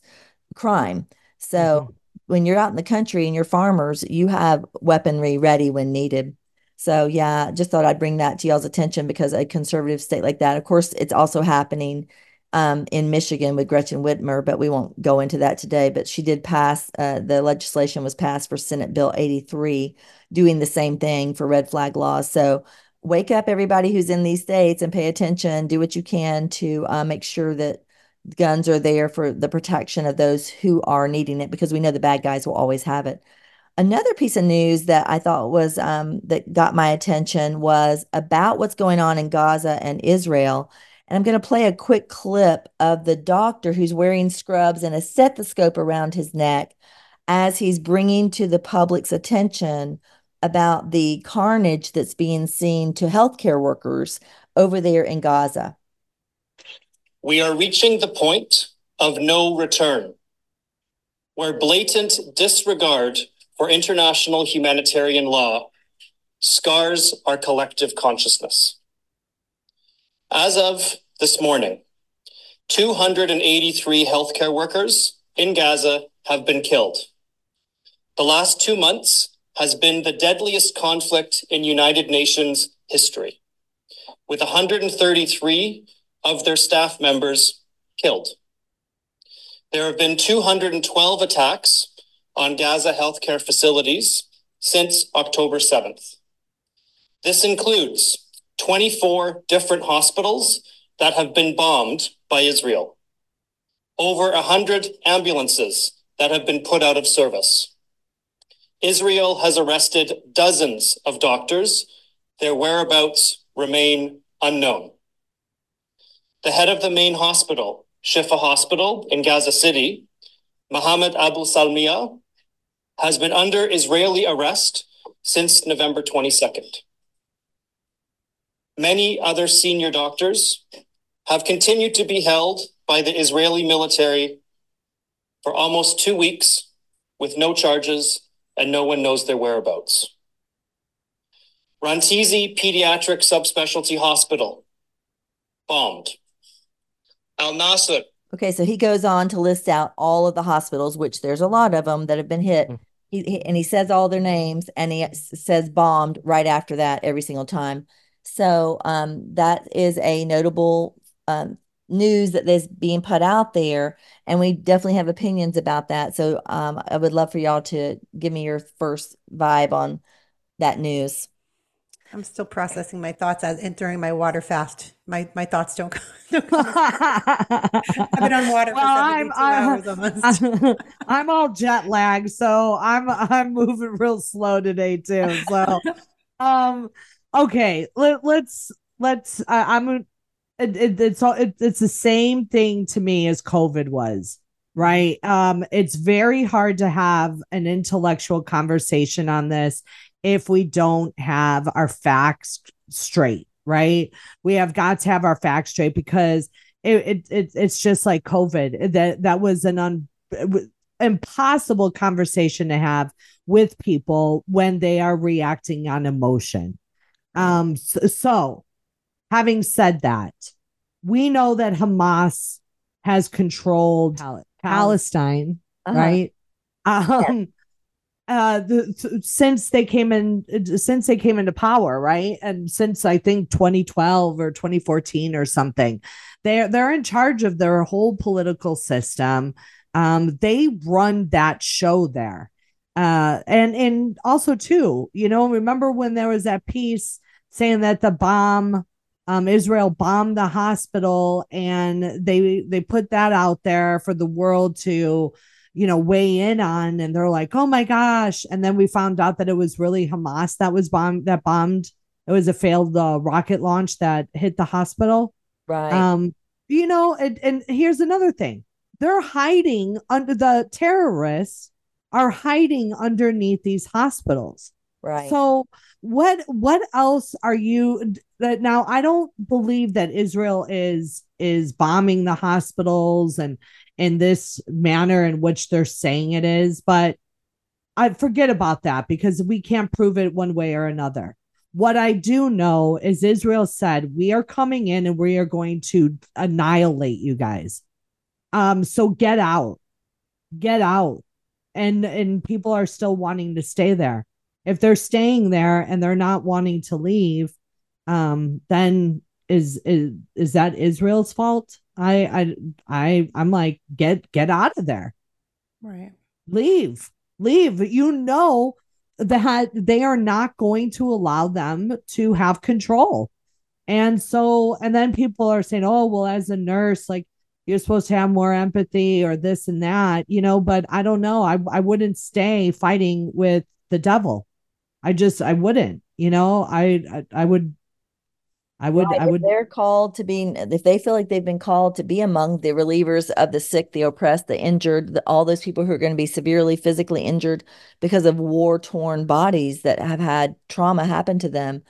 crime. So when you're out in the country and you're farmers, you have weaponry ready when needed. So yeah, just thought I'd bring that to y'all's attention because a conservative state like that, of course, it's also happening um, in Michigan with Gretchen Whitmer, but we won't go into that today. But she did pass, uh, the legislation was passed for Senate Bill 83, doing the same thing for red flag laws. So wake up, everybody who's in these states, and pay attention. Do what you can to uh, make sure that guns are there for the protection of those who are needing it, because we know the bad guys will always have it. Another piece of news that I thought was um, that got my attention was about what's going on in Gaza and Israel. And I'm going to play a quick clip of the doctor who's wearing scrubs and a stethoscope around his neck as he's bringing to the public's attention about the carnage that's being seen to healthcare workers over there in Gaza. We are reaching the point of no return, where blatant disregard for international humanitarian law scars our collective consciousness. As of this morning, 283 healthcare workers in Gaza have been killed. The last two months has been the deadliest conflict in United Nations history, with 133 of their staff members killed. There have been 212 attacks on Gaza healthcare facilities since October 7th. This includes 24 different hospitals that have been bombed by Israel, over 100 ambulances that have been put out of service. Israel has arrested dozens of doctors. Their whereabouts remain unknown. The head of the main hospital Shifa Hospital in Gaza City, Mohammed Abu Salmiya, has been under Israeli arrest since November 22nd. Many other senior doctors have continued to be held by the Israeli military for almost two weeks with no charges and no one knows their whereabouts. Rantisi Pediatric Subspecialty Hospital, bombed. Al Nasser. Okay, so he goes on to list out all of the hospitals, which there's a lot of them that have been hit. Hmm. He, he- and he says all their names and he says bombed right after that every single time. So um, that is a notable um, news that is being put out there, and we definitely have opinions about that. So um, I would love for y'all to give me your first vibe on that news. I'm still processing my thoughts as entering my water fast. My my thoughts don't. don't come. I've been on water for Well, 72 I'm- hours almost. I'm, I'm all jet lagged, so I'm I'm moving real slow today too. So, um, okay, let, let's let's. I I'm. It, it, it's all. It, it's the same thing to me as COVID was, right? Um, it's very hard to have an intellectual conversation on this if we don't have our facts straight, right? We have got to have our facts straight because it, it, it it's just like COVID. That that was an un, impossible conversation to have with people when they are reacting on emotion. Um, so, so having said that, we know that Hamas has controlled Palestine, Uh-huh. right? Um, uh, the, since they came in, since they came into power, right, and since I think 2012 or 2014 or something, they're they're in charge of their whole political system. Um, they run that show there, uh, and and also too, you know, remember when there was that piece saying that the bomb um, Israel bombed the hospital, and they they put that out there for the world to, you know, weigh in on, and they're like, "Oh my gosh!" And then we found out that it was really Hamas that was bombed that bombed. It was a failed uh, rocket launch that hit the hospital. Right. Um, you know, and, and here's another thing: they're hiding under the terrorists are hiding underneath these hospitals. Right. So what what else are you that now I don't believe that Israel is is bombing the hospitals and in this manner in which they're saying it is, but I forget about that because we can't prove it one way or another. What I do know is Israel said we are coming in and we are going to annihilate you guys. Um so get out. Get out. And and people are still wanting to stay there if they're staying there and they're not wanting to leave um then is is is that israel's fault? I i i i'm like get get out of there. Right. leave leave. You know that they are not going to allow them to have control. And so and then people are saying oh well as a nurse like you're supposed to have more empathy or this and that you know but i don't know. I, I wouldn't stay fighting with the devil i just i wouldn't you know i i, I would i would Right, i if would they're called to be, if they feel like they've been called to be among the relievers of the sick, the oppressed, the injured, the, all those people who are going to be severely physically injured because of war torn bodies that have had trauma happen to them,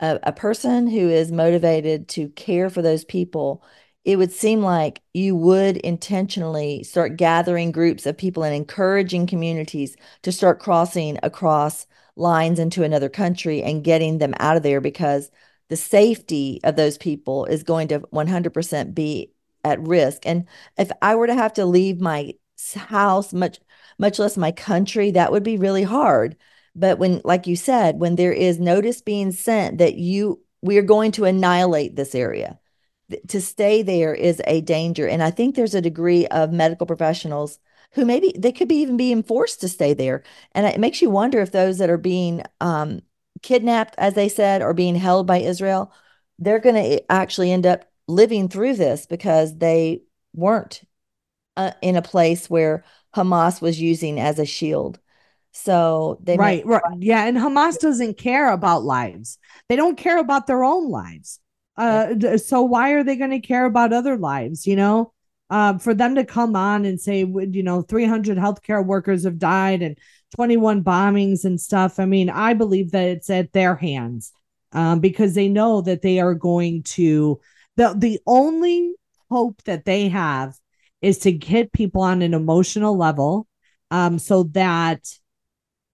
a, a person who is motivated to care for those people, it would seem like you would intentionally start gathering groups of people and encouraging communities to start crossing across lines into another country and getting them out of there because the safety of those people is going to 100% be at risk. And if I were to have to leave my house, much much less my country, that would be really hard. But when, like you said, when there is notice being sent that you we are going to annihilate this area, to stay there is a danger. And I think there's a degree of medical professionals who maybe they could be even being forced to stay there. And it makes you wonder if those that are being um, kidnapped, as they said, or being held by Israel, they're going to actually end up living through this because they weren't uh, in a place where Hamas was using as a shield. So they right right yeah and hamas doesn't care about lives they don't care about their own lives uh d- so why are they going to care about other lives you know uh, for them to come on and say, you know, 300 healthcare workers have died and 21 bombings and stuff. I mean, I believe that it's at their hands um, because they know that they are going to. The, the only hope that they have is to get people on an emotional level um, so that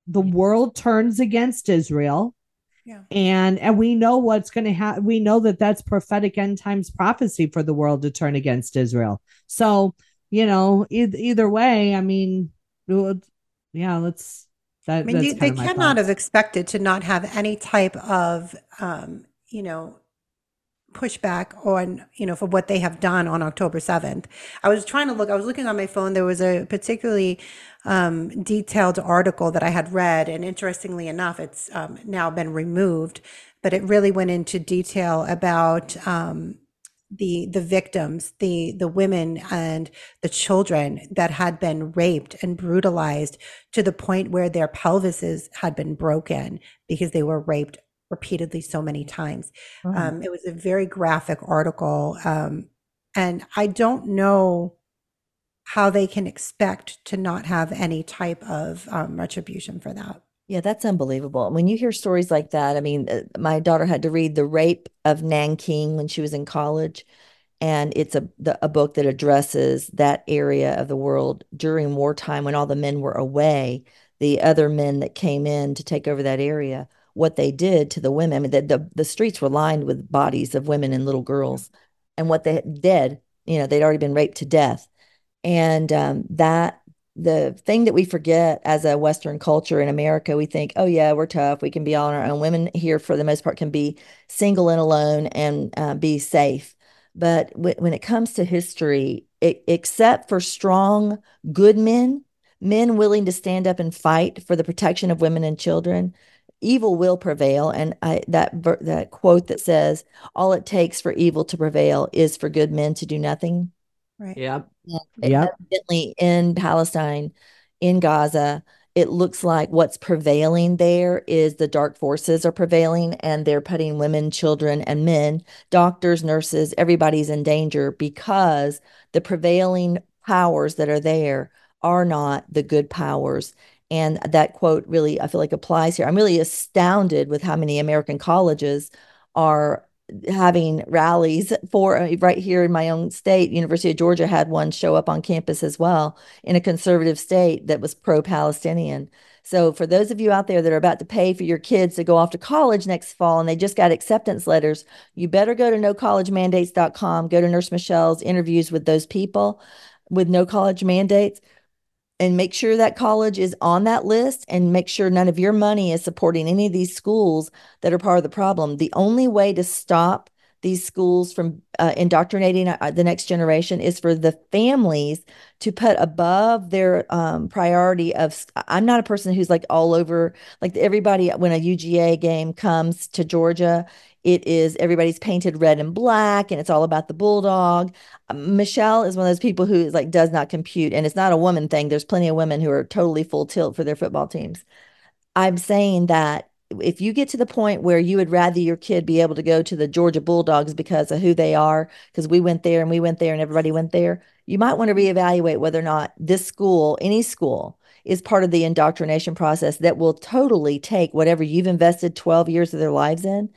the world turns against Israel. Yeah. And and we know what's going to happen. We know that that's prophetic end times prophecy for the world to turn against Israel. So you know, e- either way, I mean, yeah, let's. That, I mean, you, they cannot have expected to not have any type of, um, you know, pushback on you know for what they have done on October 7th. I was trying to look I was looking on my phone there was a particularly um, detailed article that I had read and interestingly enough it's um, now been removed but it really went into detail about um, the the victims the the women and the children that had been raped and brutalized to the point where their pelvises had been broken because they were raped repeatedly so many times. Mm. Um, it was a very graphic article. Um, and I don't know how they can expect to not have any type of um, retribution for that. Yeah, that's unbelievable. When you hear stories like that, I mean, uh, my daughter had to read The Rape of Nanking when she was in college. And it's a, the, a book that addresses that area of the world during wartime when all the men were away, the other men that came in to take over that area what they did to the women. I mean, the, the, the streets were lined with bodies of women and little girls, and what they did, you know, they'd already been raped to death. And um, that the thing that we forget as a Western culture in America, we think, oh, yeah, we're tough. We can be on our own. Women here, for the most part, can be single and alone and uh, be safe. But w- when it comes to history, it, except for strong, good men, men willing to stand up and fight for the protection of women and children, evil will prevail. And I, that that quote that says, "All it takes for evil to prevail is for good men to do nothing." Right. Yep. Yeah. Evidently, in Palestine, in Gaza, it looks like what's prevailing there is the dark forces are prevailing, and they're putting women, children, and men, doctors, nurses, everybody's in danger because the prevailing powers that are there are not the good powers and that quote really, I feel like applies here. I'm really astounded with how many American colleges are having rallies for uh, right here in my own state. University of Georgia had one show up on campus as well in a conservative state that was pro Palestinian. So, for those of you out there that are about to pay for your kids to go off to college next fall and they just got acceptance letters, you better go to nocollegemandates.com, go to Nurse Michele's interviews with those people with no college mandates and make sure that college is on that list and make sure none of your money is supporting any of these schools that are part of the problem. The only way to stop these schools from uh, indoctrinating uh, the next generation is for the families to put above their um, priority of i'm not a person who's like all over like everybody when a uga game comes to georgia it is everybody's painted red and black, and it's all about the bulldog. Um, Michele is one of those people who like does not compute, and it's not a woman thing. There's plenty of women who are totally full tilt for their football teams. I'm saying that if you get to the point where you would rather your kid be able to go to the Georgia Bulldogs because of who they are, because we went there and we went there and everybody went there, you might want to reevaluate whether or not this school, any school, is part of the indoctrination process that will totally take whatever you've invested 12 years of their lives in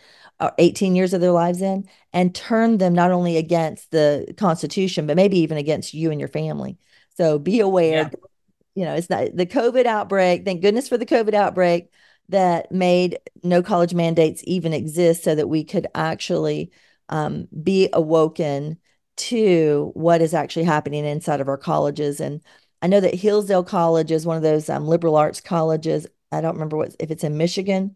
18 years of their lives in and turn them not only against the Constitution, but maybe even against you and your family. So be aware. Yeah. You know, it's not the COVID outbreak. Thank goodness for the COVID outbreak that made no college mandates even exist so that we could actually um, be awoken to what is actually happening inside of our colleges. And I know that Hillsdale College is one of those um, liberal arts colleges. I don't remember what if it's in Michigan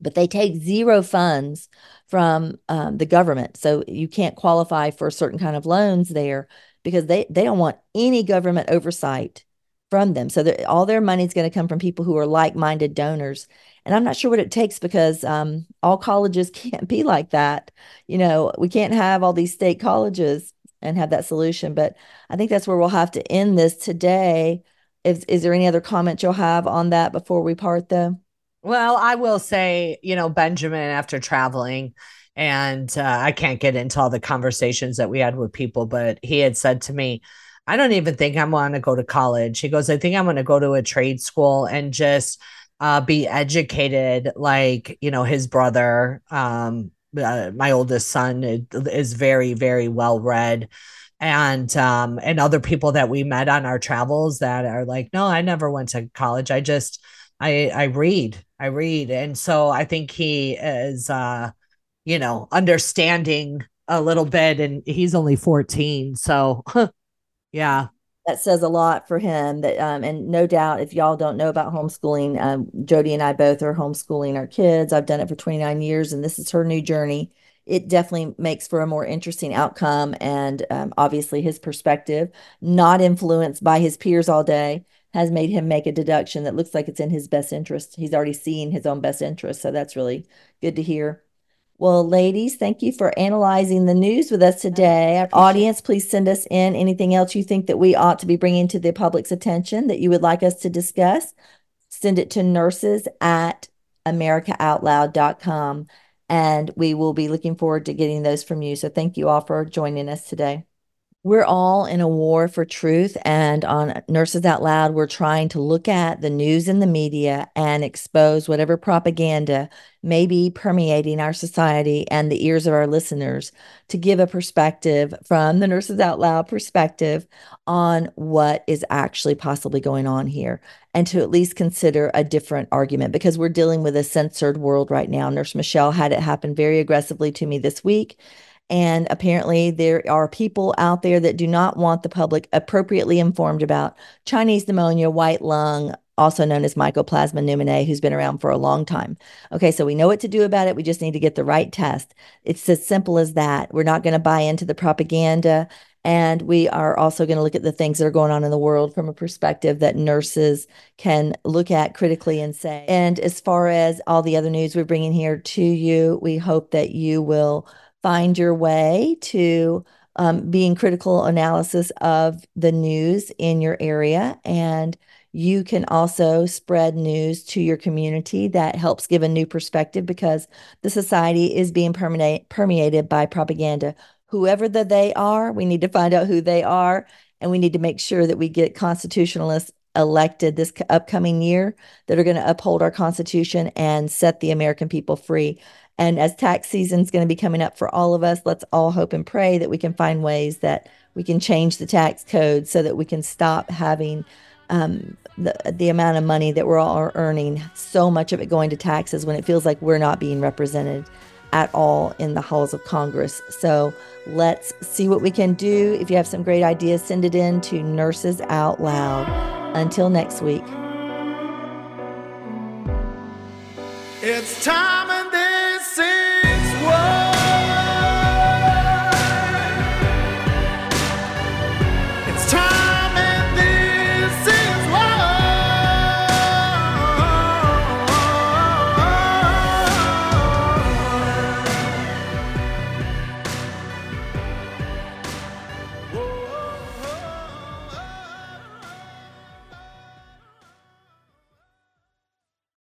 but they take zero funds from um, the government. So you can't qualify for certain kind of loans there because they, they don't want any government oversight from them. So all their money is going to come from people who are like-minded donors. And I'm not sure what it takes because um, all colleges can't be like that. You know, we can't have all these state colleges and have that solution. But I think that's where we'll have to end this today. Is, is there any other comments you'll have on that before we part though? Well, I will say, you know, Benjamin, after traveling, And uh, I can't get into all the conversations that we had with people, but he had said to me, I don't even think I want to go to college. He goes, I think I'm going to go to a trade school and just uh, be educated like, you know, his brother, um, uh, my oldest son is very, very well read and um and other people that we met on our travels that are like no i never went to college i just i i read i read. And so i think he is uh you know understanding a little bit and he's only 14 so yeah. That says a lot for him that um, and no doubt if y'all don't know about homeschooling um, jody and i both are homeschooling our kids. I've done it for 29 years and this is her new journey. It definitely makes for a more interesting outcome and um, obviously his perspective not influenced by his peers all day has made him make a deduction that looks like it's in his best interest he's already seen his own best interest so that's really good to hear well, ladies, thank you for analyzing the news with us today. Audience, please send us in anything else you think that we ought to be bringing to the public's attention that you would like us to discuss. Send it to nurses at americaoutloud.com and we will be looking forward to getting those from you. So thank you all for joining us today. We're all in a war for truth. And on Nurses Out Loud, we're trying to look at the news and the media and expose whatever propaganda may be permeating our society and the ears of our listeners to give a perspective from the Nurses Out Loud perspective on what is actually possibly going on here and to at least consider a different argument because we're dealing with a censored world right now. Nurse Michele had it happen very aggressively to me this week. And apparently, there are people out there that do not want the public appropriately informed about Chinese pneumonia, white lung, also known as Mycoplasma pneumoniae, who's been around for a long time. Okay, so we know what to do about it. We just need to get the right test. It's as simple as that. We're not going to buy into the propaganda. And we are also going to look at the things that are going on in the world from a perspective that nurses can look at critically and say. And as far as all the other news we're bringing here to you, we hope that you will find your way to um, being critical analysis of the news in your area and you can also spread news to your community that helps give a new perspective because the society is being permeate, permeated by propaganda. Whoever the they are we need to find out who they are and we need to make sure that we get constitutionalists elected this upcoming year that are going to uphold our constitution and set the american people free and as tax season is going to be coming up for all of us, let's all hope and pray that we can find ways that we can change the tax code so that we can stop having um, the, the amount of money that we're all earning, so much of it going to taxes when it feels like we're not being represented at all in the halls of Congress. So let's see what we can do. If you have some great ideas, send it in to Nurses Out Loud. Until next week. It's time and